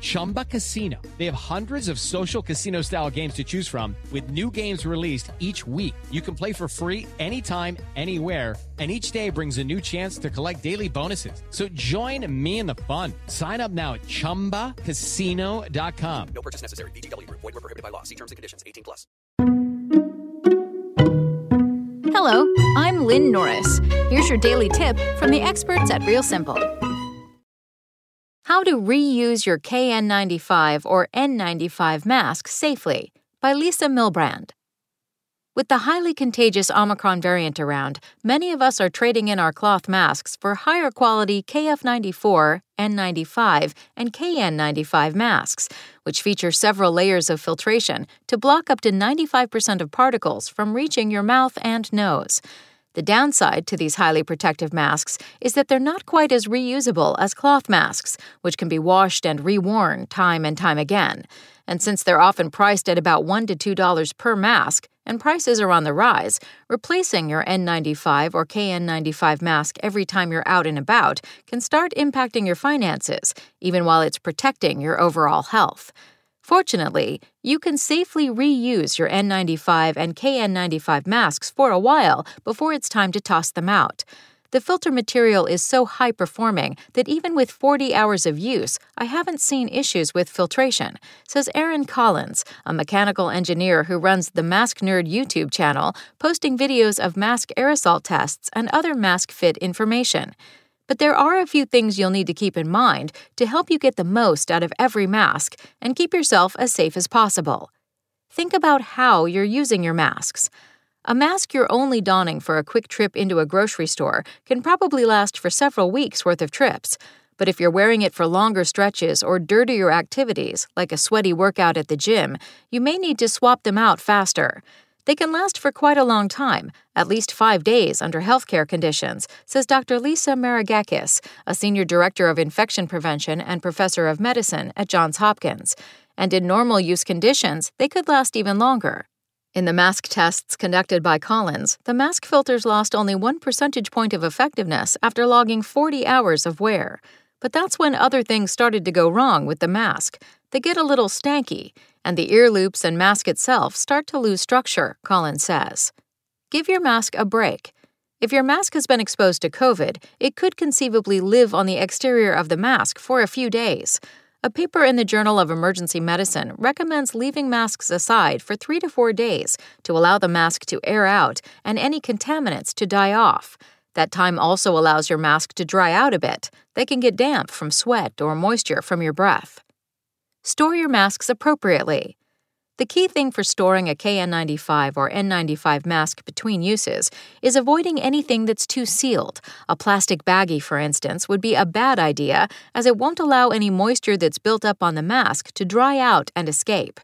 Chumba Casino. They have hundreds of social casino style games to choose from, with new games released each week. You can play for free anytime, anywhere and each day brings a new chance to collect daily bonuses. So join me in the fun. Sign up now at ChumbaCasino.com. No purchase necessary. VGW. Void were prohibited by law. See terms and conditions. 18 plus. Hello, I'm Lynn Norris. Here's your daily tip from the experts at Real Simple. How to reuse your KN95 or N95 mask safely by Lisa Milbrand. With the highly contagious Omicron variant around, many of us are trading in our cloth masks for higher quality KF94, N95, and KN95 masks, which feature several layers of filtration to block up to 95% of particles from reaching your mouth and nose. The downside to these highly protective masks is that they're not quite as reusable as cloth masks, which can be washed and reworn time and time again. And since they're often priced at about $1 to $2 per mask, and prices are on the rise, replacing your N95 or KN95 mask every time you're out and about can start impacting your finances, even while it's protecting your overall health. Fortunately, you can safely reuse your N95 and KN95 masks for a while before it's time to toss them out. The filter material is so high performing that even with 40 hours of use, I haven't seen issues with filtration, says Aaron Collins, a mechanical engineer who runs the Mask Nerd YouTube channel, posting videos of mask aerosol tests and other mask fit information. But there are a few things you'll need to keep in mind to help you get the most out of every mask and keep yourself as safe as possible. Think about how you're using your masks. A mask you're only donning for a quick trip into a grocery store can probably last for several weeks worth of trips. But if you're wearing it for longer stretches or dirtier activities, like a sweaty workout at the gym, you may need to swap them out faster. They can last for quite a long time, at least five days under healthcare conditions, says Dr. Lisa Maragakis, a senior director of infection prevention and professor of medicine at Johns Hopkins. And in normal use conditions, they could last even longer. In the mask tests conducted by Collins, the mask filters lost only one percentage point of effectiveness after logging 40 hours of wear. But that's when other things started to go wrong with the mask. They get a little stanky, and the ear loops and mask itself start to lose structure, Collins says. Give your mask a break. If your mask has been exposed to COVID, it could conceivably live on the exterior of the mask for a few days. A paper in the Journal of Emergency Medicine recommends leaving masks aside for three to four days to allow the mask to air out and any contaminants to die off. That time also allows your mask to dry out a bit. They can get damp from sweat or moisture from your breath. Store your masks appropriately. The key thing for storing a KN95 or N95 mask between uses is avoiding anything that's too sealed. A plastic baggie, for instance, would be a bad idea as it won't allow any moisture that's built up on the mask to dry out and escape.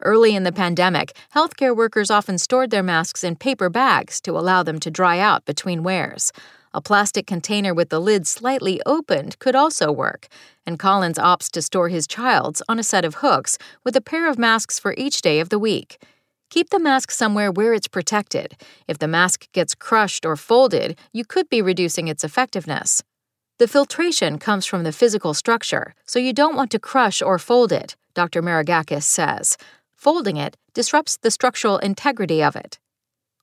Early in the pandemic, healthcare workers often stored their masks in paper bags to allow them to dry out between wears. A plastic container with the lid slightly opened could also work, and Collins opts to store his child's on a set of hooks with a pair of masks for each day of the week. Keep the mask somewhere where it's protected. If the mask gets crushed or folded, you could be reducing its effectiveness. The filtration comes from the physical structure, so you don't want to crush or fold it, Dr. Maragakis says. Folding it disrupts the structural integrity of it.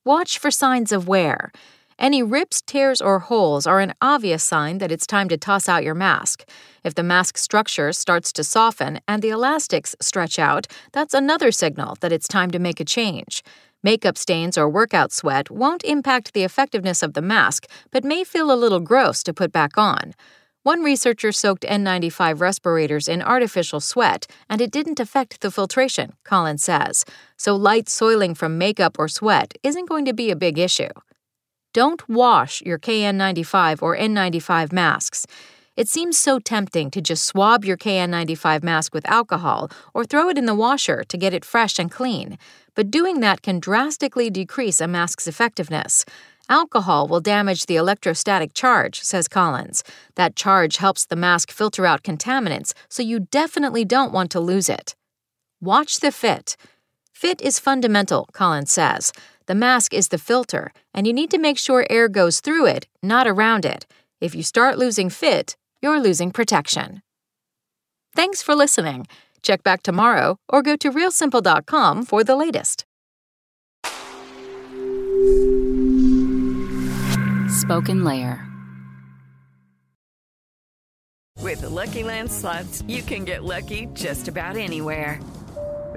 Watch for signs of wear. Any rips, tears, or holes are an obvious sign that it's time to toss out your mask. If the mask structure starts to soften and the elastics stretch out, that's another signal that it's time to make a change. Makeup stains or workout sweat won't impact the effectiveness of the mask, but may feel a little gross to put back on. One researcher soaked N95 respirators in artificial sweat, and it didn't affect the filtration, Collins says. So light soiling from makeup or sweat isn't going to be a big issue. Don't wash your KN95 or N95 masks. It seems so tempting to just swab your KN95 mask with alcohol or throw it in the washer to get it fresh and clean, but doing that can drastically decrease a mask's effectiveness. Alcohol will damage the electrostatic charge, says Collins. That charge helps the mask filter out contaminants, so you definitely don't want to lose it. Watch the fit. Fit is fundamental, Collins says. The mask is the filter, and you need to make sure air goes through it, not around it. If you start losing fit, you're losing protection. Thanks for listening. Check back tomorrow or go to realsimple.com for the latest. Spoken Layer. With the Lucky Land slots, you can get lucky just about anywhere.